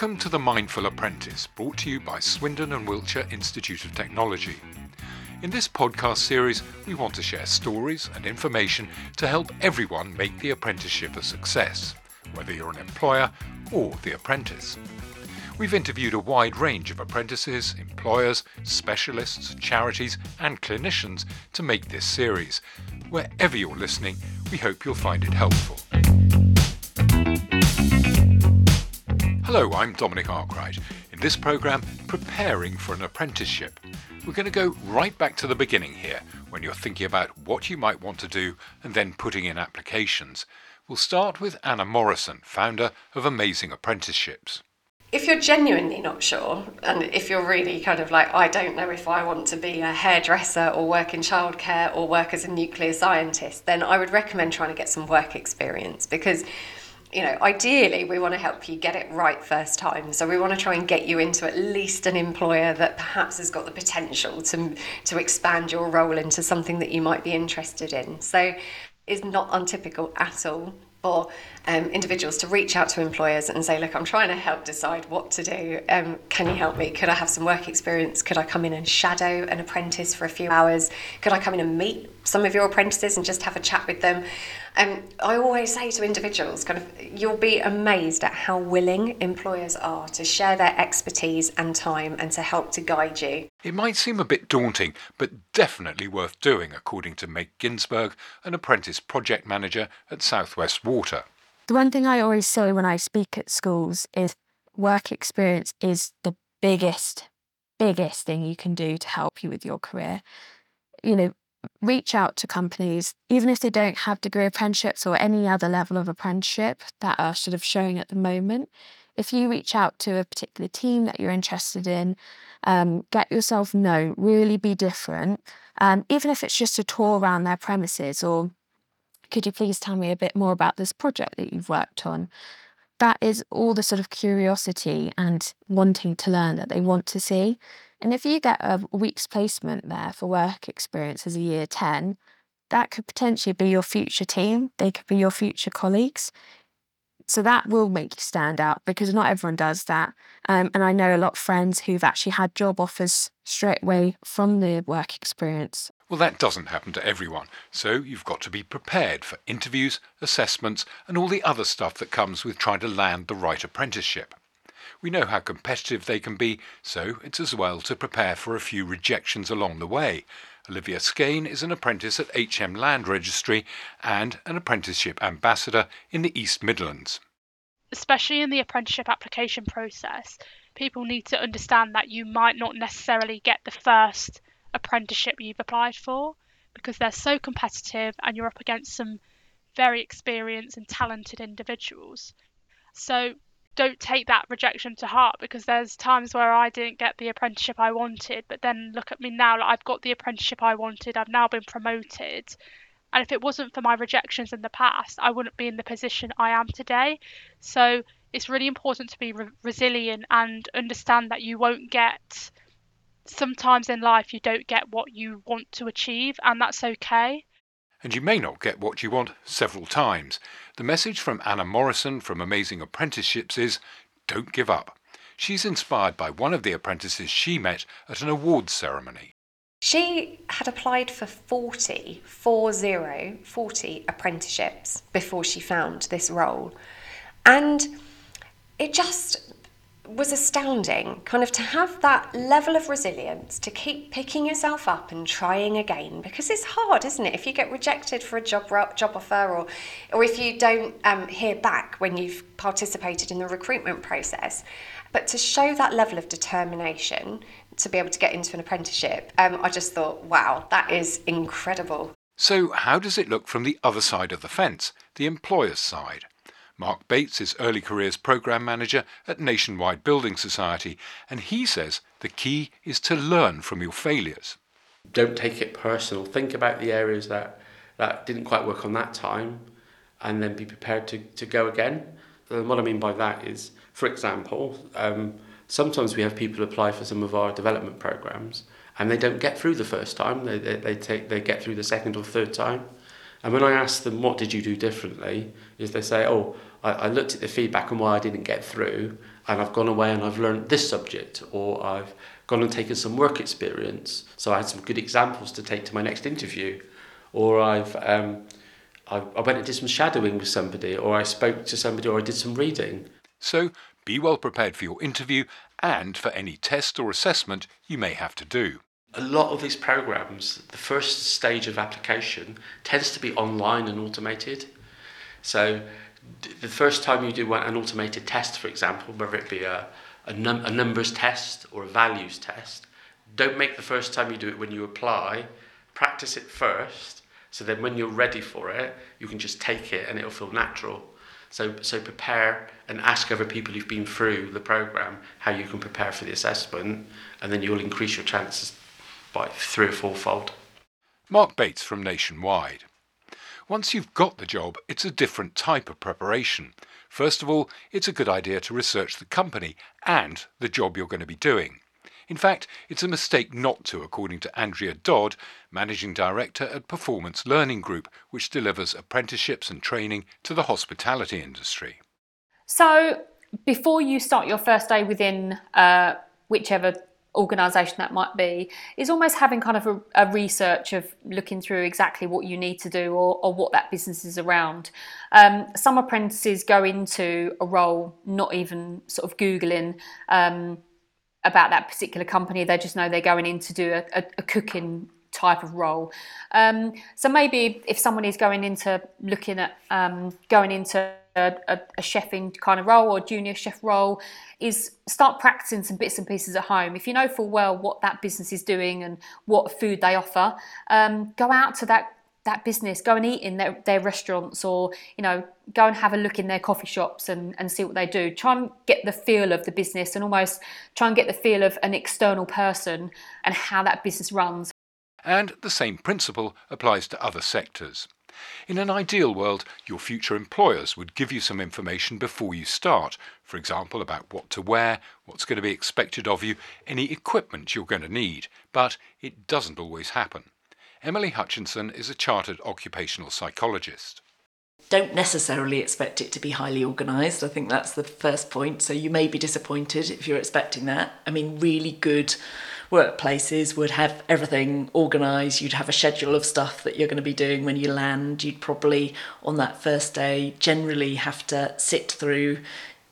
Welcome to The Mindful Apprentice, brought to you by Swindon and Wiltshire Institute of Technology. In this podcast series, we want to share stories and information to help everyone make the apprenticeship a success, whether you're an employer or the apprentice. We've interviewed a wide range of apprentices, employers, specialists, charities, and clinicians to make this series. Wherever you're listening, we hope you'll find it helpful. Hello, I'm Dominic Arkwright. In this programme, Preparing for an Apprenticeship. We're going to go right back to the beginning here, when you're thinking about what you might want to do and then putting in applications. We'll start with Anna Morrison, founder of Amazing Apprenticeships. If you're genuinely not sure, and if you're really kind of like, I don't know if I want to be a hairdresser or work in childcare or work as a nuclear scientist, then I would recommend trying to get some work experience because you know, ideally, we want to help you get it right first time. So we want to try and get you into at least an employer that perhaps has got the potential to to expand your role into something that you might be interested in. So it's not untypical at all for um, individuals to reach out to employers and say, look, I'm trying to help decide what to do. Um, can you help me? Could I have some work experience? Could I come in and shadow an apprentice for a few hours? Could I come in and meet some of your apprentices and just have a chat with them? Um, I always say to individuals, kind of, you'll be amazed at how willing employers are to share their expertise and time and to help to guide you. It might seem a bit daunting, but definitely worth doing, according to Meg Ginsberg, an apprentice project manager at Southwest Water. The one thing I always say when I speak at schools is work experience is the biggest, biggest thing you can do to help you with your career. You know, reach out to companies, even if they don't have degree apprenticeships or any other level of apprenticeship that are sort of showing at the moment. If you reach out to a particular team that you're interested in, um, get yourself known, really be different. Um, even if it's just a tour around their premises, or could you please tell me a bit more about this project that you've worked on? That is all the sort of curiosity and wanting to learn that they want to see. And if you get a week's placement there for work experience as a year 10, that could potentially be your future team. They could be your future colleagues. So that will make you stand out because not everyone does that. Um, and I know a lot of friends who've actually had job offers straight away from the work experience. Well, that doesn't happen to everyone. So you've got to be prepared for interviews, assessments, and all the other stuff that comes with trying to land the right apprenticeship. We know how competitive they can be, so it's as well to prepare for a few rejections along the way. Olivia Skane is an apprentice at HM Land Registry and an apprenticeship ambassador in the East Midlands. Especially in the apprenticeship application process, people need to understand that you might not necessarily get the first apprenticeship you've applied for because they're so competitive and you're up against some very experienced and talented individuals. So don't take that rejection to heart because there's times where I didn't get the apprenticeship I wanted, but then look at me now, like I've got the apprenticeship I wanted, I've now been promoted. And if it wasn't for my rejections in the past, I wouldn't be in the position I am today. So it's really important to be re- resilient and understand that you won't get, sometimes in life, you don't get what you want to achieve, and that's okay and you may not get what you want several times. The message from Anna Morrison from Amazing Apprenticeships is don't give up. She's inspired by one of the apprentices she met at an awards ceremony. She had applied for 40, 40, 40 apprenticeships before she found this role. And it just was astounding kind of to have that level of resilience to keep picking yourself up and trying again because it's hard isn't it? If you get rejected for a job job offer or or if you don't um, hear back when you've participated in the recruitment process. But to show that level of determination to be able to get into an apprenticeship um, i just thought wow that is incredible. So how does it look from the other side of the fence the employer's side Mark Bates is Early Careers Programme Manager at Nationwide Building Society, and he says the key is to learn from your failures. Don't take it personal. Think about the areas that, that didn't quite work on that time and then be prepared to, to go again. And what I mean by that is, for example, um, sometimes we have people apply for some of our development programs and they don't get through the first time, they, they, they, take, they get through the second or third time. And when I ask them, what did you do differently, is they say, oh, I, I looked at the feedback and why I didn't get through, and I've gone away and I've learned this subject, or I've gone and taken some work experience, so I had some good examples to take to my next interview, or I've um, I, I went and did some shadowing with somebody, or I spoke to somebody, or I did some reading. So be well prepared for your interview and for any test or assessment you may have to do. A lot of these programs, the first stage of application tends to be online and automated. So the first time you do an automated test, for example, whether it be a, a, num- a numbers test or a values test, don't make the first time you do it when you apply. Practice it first, so then when you're ready for it, you can just take it and it'll feel natural. So, so prepare and ask other people who've been through the program how you can prepare for the assessment, and then you'll increase your chances by three or fourfold. Mark Bates from Nationwide. Once you've got the job, it's a different type of preparation. First of all, it's a good idea to research the company and the job you're going to be doing. In fact, it's a mistake not to, according to Andrea Dodd, Managing Director at Performance Learning Group, which delivers apprenticeships and training to the hospitality industry. So, before you start your first day within uh, whichever organisation that might be is almost having kind of a, a, research of looking through exactly what you need to do or, or what that business is around. Um, some apprentices go into a role not even sort of googling um, about that particular company. They just know they're going in to do a, a, a cooking type of role. Um, so maybe if someone is going into looking at um, going into a, a, a chefing kind of role or junior chef role is start practicing some bits and pieces at home. If you know full well what that business is doing and what food they offer, um, go out to that that business, go and eat in their, their restaurants or, you know, go and have a look in their coffee shops and, and see what they do. Try and get the feel of the business and almost try and get the feel of an external person and how that business runs. And the same principle applies to other sectors. In an ideal world, your future employers would give you some information before you start, for example, about what to wear, what's going to be expected of you, any equipment you're going to need, but it doesn't always happen. Emily Hutchinson is a chartered occupational psychologist. Don't necessarily expect it to be highly organised. I think that's the first point. So you may be disappointed if you're expecting that. I mean, really good workplaces would have everything organised. You'd have a schedule of stuff that you're going to be doing when you land. You'd probably, on that first day, generally have to sit through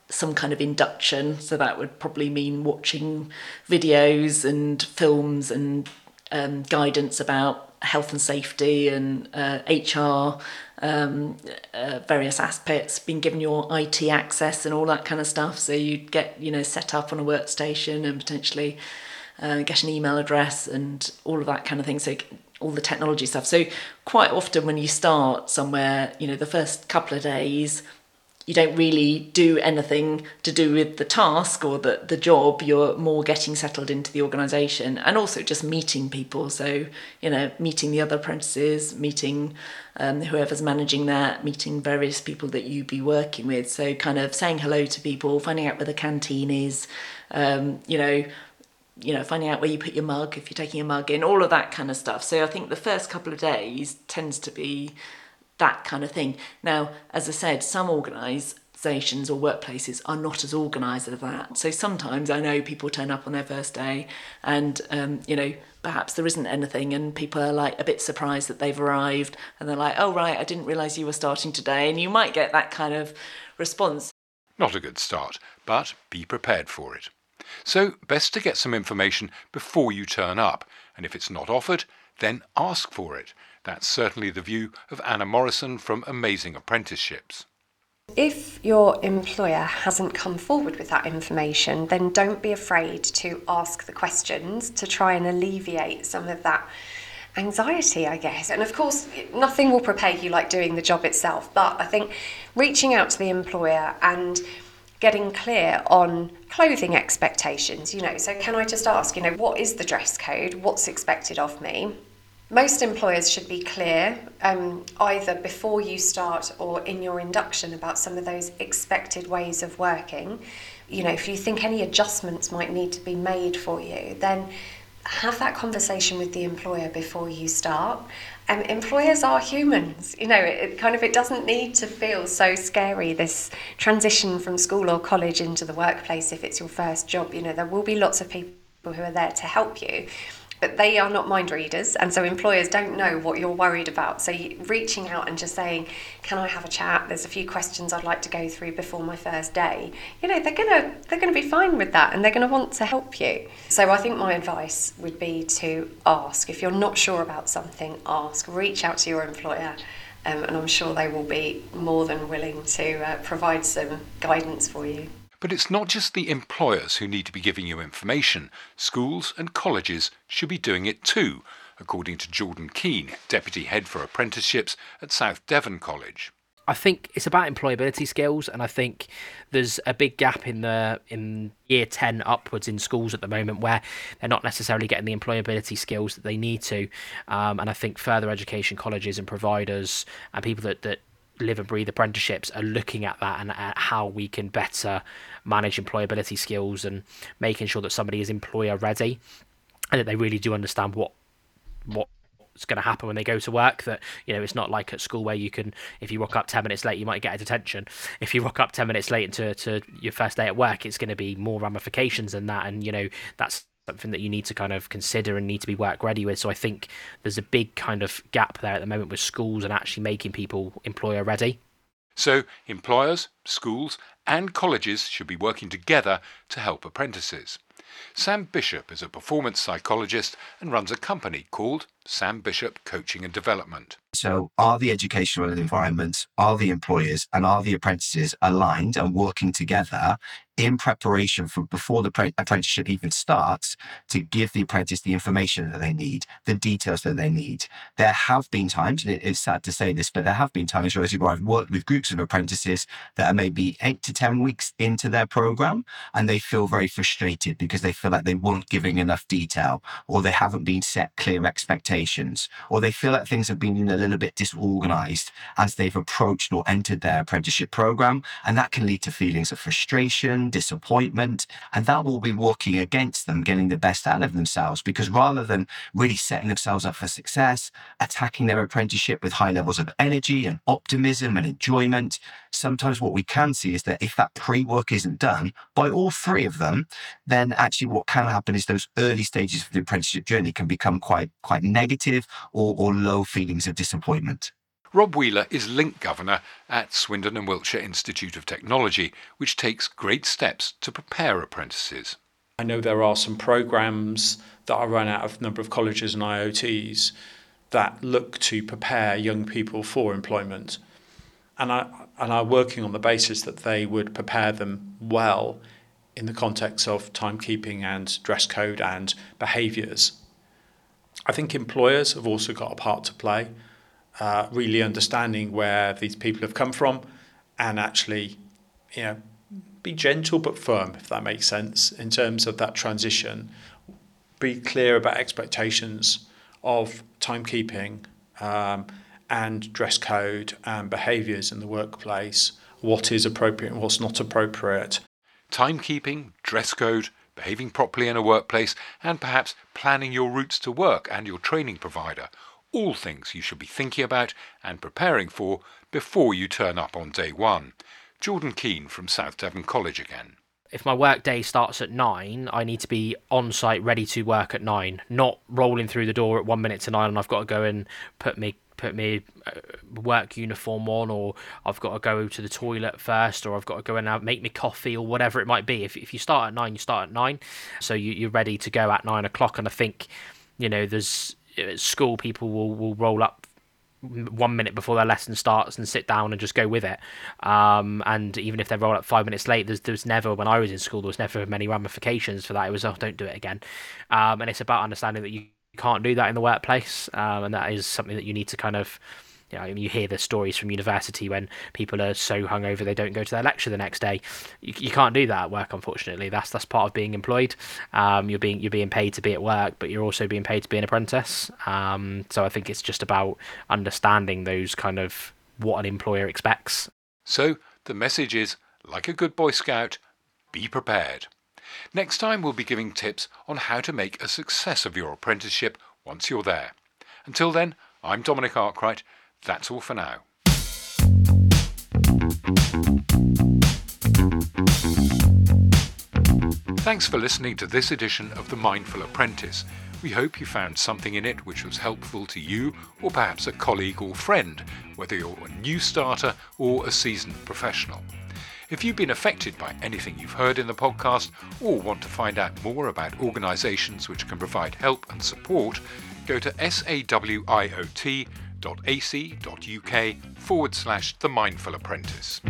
some kind of induction. So that would probably mean watching videos and films and um, guidance about health and safety and uh, HR, um, uh, various aspects, being given your IT access and all that kind of stuff. So you'd get, you know, set up on a workstation and potentially uh, get an email address and all of that kind of thing. So all the technology stuff. So quite often when you start somewhere, you know, the first couple of days, you don't really do anything to do with the task or the, the job. You're more getting settled into the organisation and also just meeting people. So, you know, meeting the other apprentices, meeting um, whoever's managing that, meeting various people that you be working with. So, kind of saying hello to people, finding out where the canteen is, um, you know, you know, finding out where you put your mug if you're taking a mug in, all of that kind of stuff. So I think the first couple of days tends to be that kind of thing. Now, as I said, some organisations or workplaces are not as organised as that. So sometimes I know people turn up on their first day and, um, you know, perhaps there isn't anything and people are like a bit surprised that they've arrived and they're like, oh, right, I didn't realise you were starting today. And you might get that kind of response. Not a good start, but be prepared for it. So, best to get some information before you turn up, and if it's not offered, then ask for it. That's certainly the view of Anna Morrison from Amazing Apprenticeships. If your employer hasn't come forward with that information, then don't be afraid to ask the questions to try and alleviate some of that anxiety, I guess. And of course, nothing will prepare you like doing the job itself, but I think reaching out to the employer and getting clear on clothing expectations, you know, so can I just ask, you know, what is the dress code? What's expected of me? most employers should be clear um, either before you start or in your induction about some of those expected ways of working. You know, if you think any adjustments might need to be made for you, then have that conversation with the employer before you start. Um, employers are humans, you know. It, it kind of it doesn't need to feel so scary. This transition from school or college into the workplace, if it's your first job, you know, there will be lots of people who are there to help you but they are not mind readers and so employers don't know what you're worried about. So reaching out and just saying can i have a chat? There's a few questions i'd like to go through before my first day. You know they're gonna they're gonna be fine with that and they're gonna want to help you. So i think my advice would be to ask. If you're not sure about something ask. Reach out to your employer um, and i'm sure they will be more than willing to uh, provide some guidance for you but it's not just the employers who need to be giving you information. Schools and colleges should be doing it too, according to Jordan Keane, Deputy Head for Apprenticeships at South Devon College. I think it's about employability skills, and I think there's a big gap in the in year ten upwards in schools at the moment where they're not necessarily getting the employability skills that they need to. Um, and I think further education colleges and providers and people that, that live and breathe apprenticeships are looking at that and at how we can better manage employability skills and making sure that somebody is employer ready and that they really do understand what what what's going to happen when they go to work that you know it's not like at school where you can if you rock up 10 minutes late you might get a detention. If you rock up 10 minutes late into to your first day at work it's going to be more ramifications than that and you know that's something that you need to kind of consider and need to be work ready with. So I think there's a big kind of gap there at the moment with schools and actually making people employer ready. So employers, schools, and colleges should be working together to help apprentices. Sam Bishop is a performance psychologist and runs a company called Sam Bishop Coaching and Development. So, are the educational environments, are the employers, and are the apprentices aligned and working together in preparation for before the apprenticeship even starts to give the apprentice the information that they need, the details that they need? There have been times, and it's sad to say this, but there have been times where I've worked with groups of apprentices that are maybe eight to 10 weeks into their program and they feel very frustrated because they feel like they weren't giving enough detail or they haven't been set clear expectations or they feel like things have been in a little bit disorganized as they've approached or entered their apprenticeship program. And that can lead to feelings of frustration, disappointment, and that will be working against them getting the best out of themselves because rather than really setting themselves up for success, attacking their apprenticeship with high levels of energy and optimism and enjoyment, sometimes what we can see is that if that pre work isn't done by all three of them, then actually what can happen is those early stages of the apprenticeship journey can become quite, quite negative or, or low feelings of disappointment appointment. Rob Wheeler is Link Governor at Swindon and Wiltshire Institute of Technology, which takes great steps to prepare apprentices. I know there are some programs that are run out of a number of colleges and IOTs that look to prepare young people for employment. And, I, and are working on the basis that they would prepare them well in the context of timekeeping and dress code and behaviours. I think employers have also got a part to play uh, really understanding where these people have come from and actually, you know, be gentle but firm, if that makes sense, in terms of that transition. Be clear about expectations of timekeeping um, and dress code and behaviours in the workplace, what is appropriate and what's not appropriate. Timekeeping, dress code, behaving properly in a workplace, and perhaps planning your routes to work and your training provider all things you should be thinking about and preparing for before you turn up on day one. Jordan Keane from South Devon College again. If my work day starts at nine, I need to be on site ready to work at nine, not rolling through the door at one minute to nine and I've got to go and put me put me uh, work uniform on or I've got to go to the toilet first or I've got to go and make me coffee or whatever it might be. If, if you start at nine, you start at nine. So you, you're ready to go at nine o'clock. And I think, you know, there's at school people will, will roll up one minute before their lesson starts and sit down and just go with it. Um, and even if they roll up five minutes late, there's there's never when I was in school there was never many ramifications for that. It was oh don't do it again. Um, and it's about understanding that you can't do that in the workplace, um, and that is something that you need to kind of you know, you hear the stories from university when people are so hungover they don't go to their lecture the next day. You, you can't do that at work, unfortunately. That's that's part of being employed. Um, you're being you're being paid to be at work, but you're also being paid to be an apprentice. Um, so I think it's just about understanding those kind of what an employer expects. So the message is, like a good Boy Scout, be prepared. Next time, we'll be giving tips on how to make a success of your apprenticeship once you're there. Until then, I'm Dominic Arkwright. That's all for now. Thanks for listening to this edition of The Mindful Apprentice. We hope you found something in it which was helpful to you or perhaps a colleague or friend, whether you're a new starter or a seasoned professional. If you've been affected by anything you've heard in the podcast or want to find out more about organisations which can provide help and support, go to sawiot.ac.uk forward slash The Mindful Apprentice.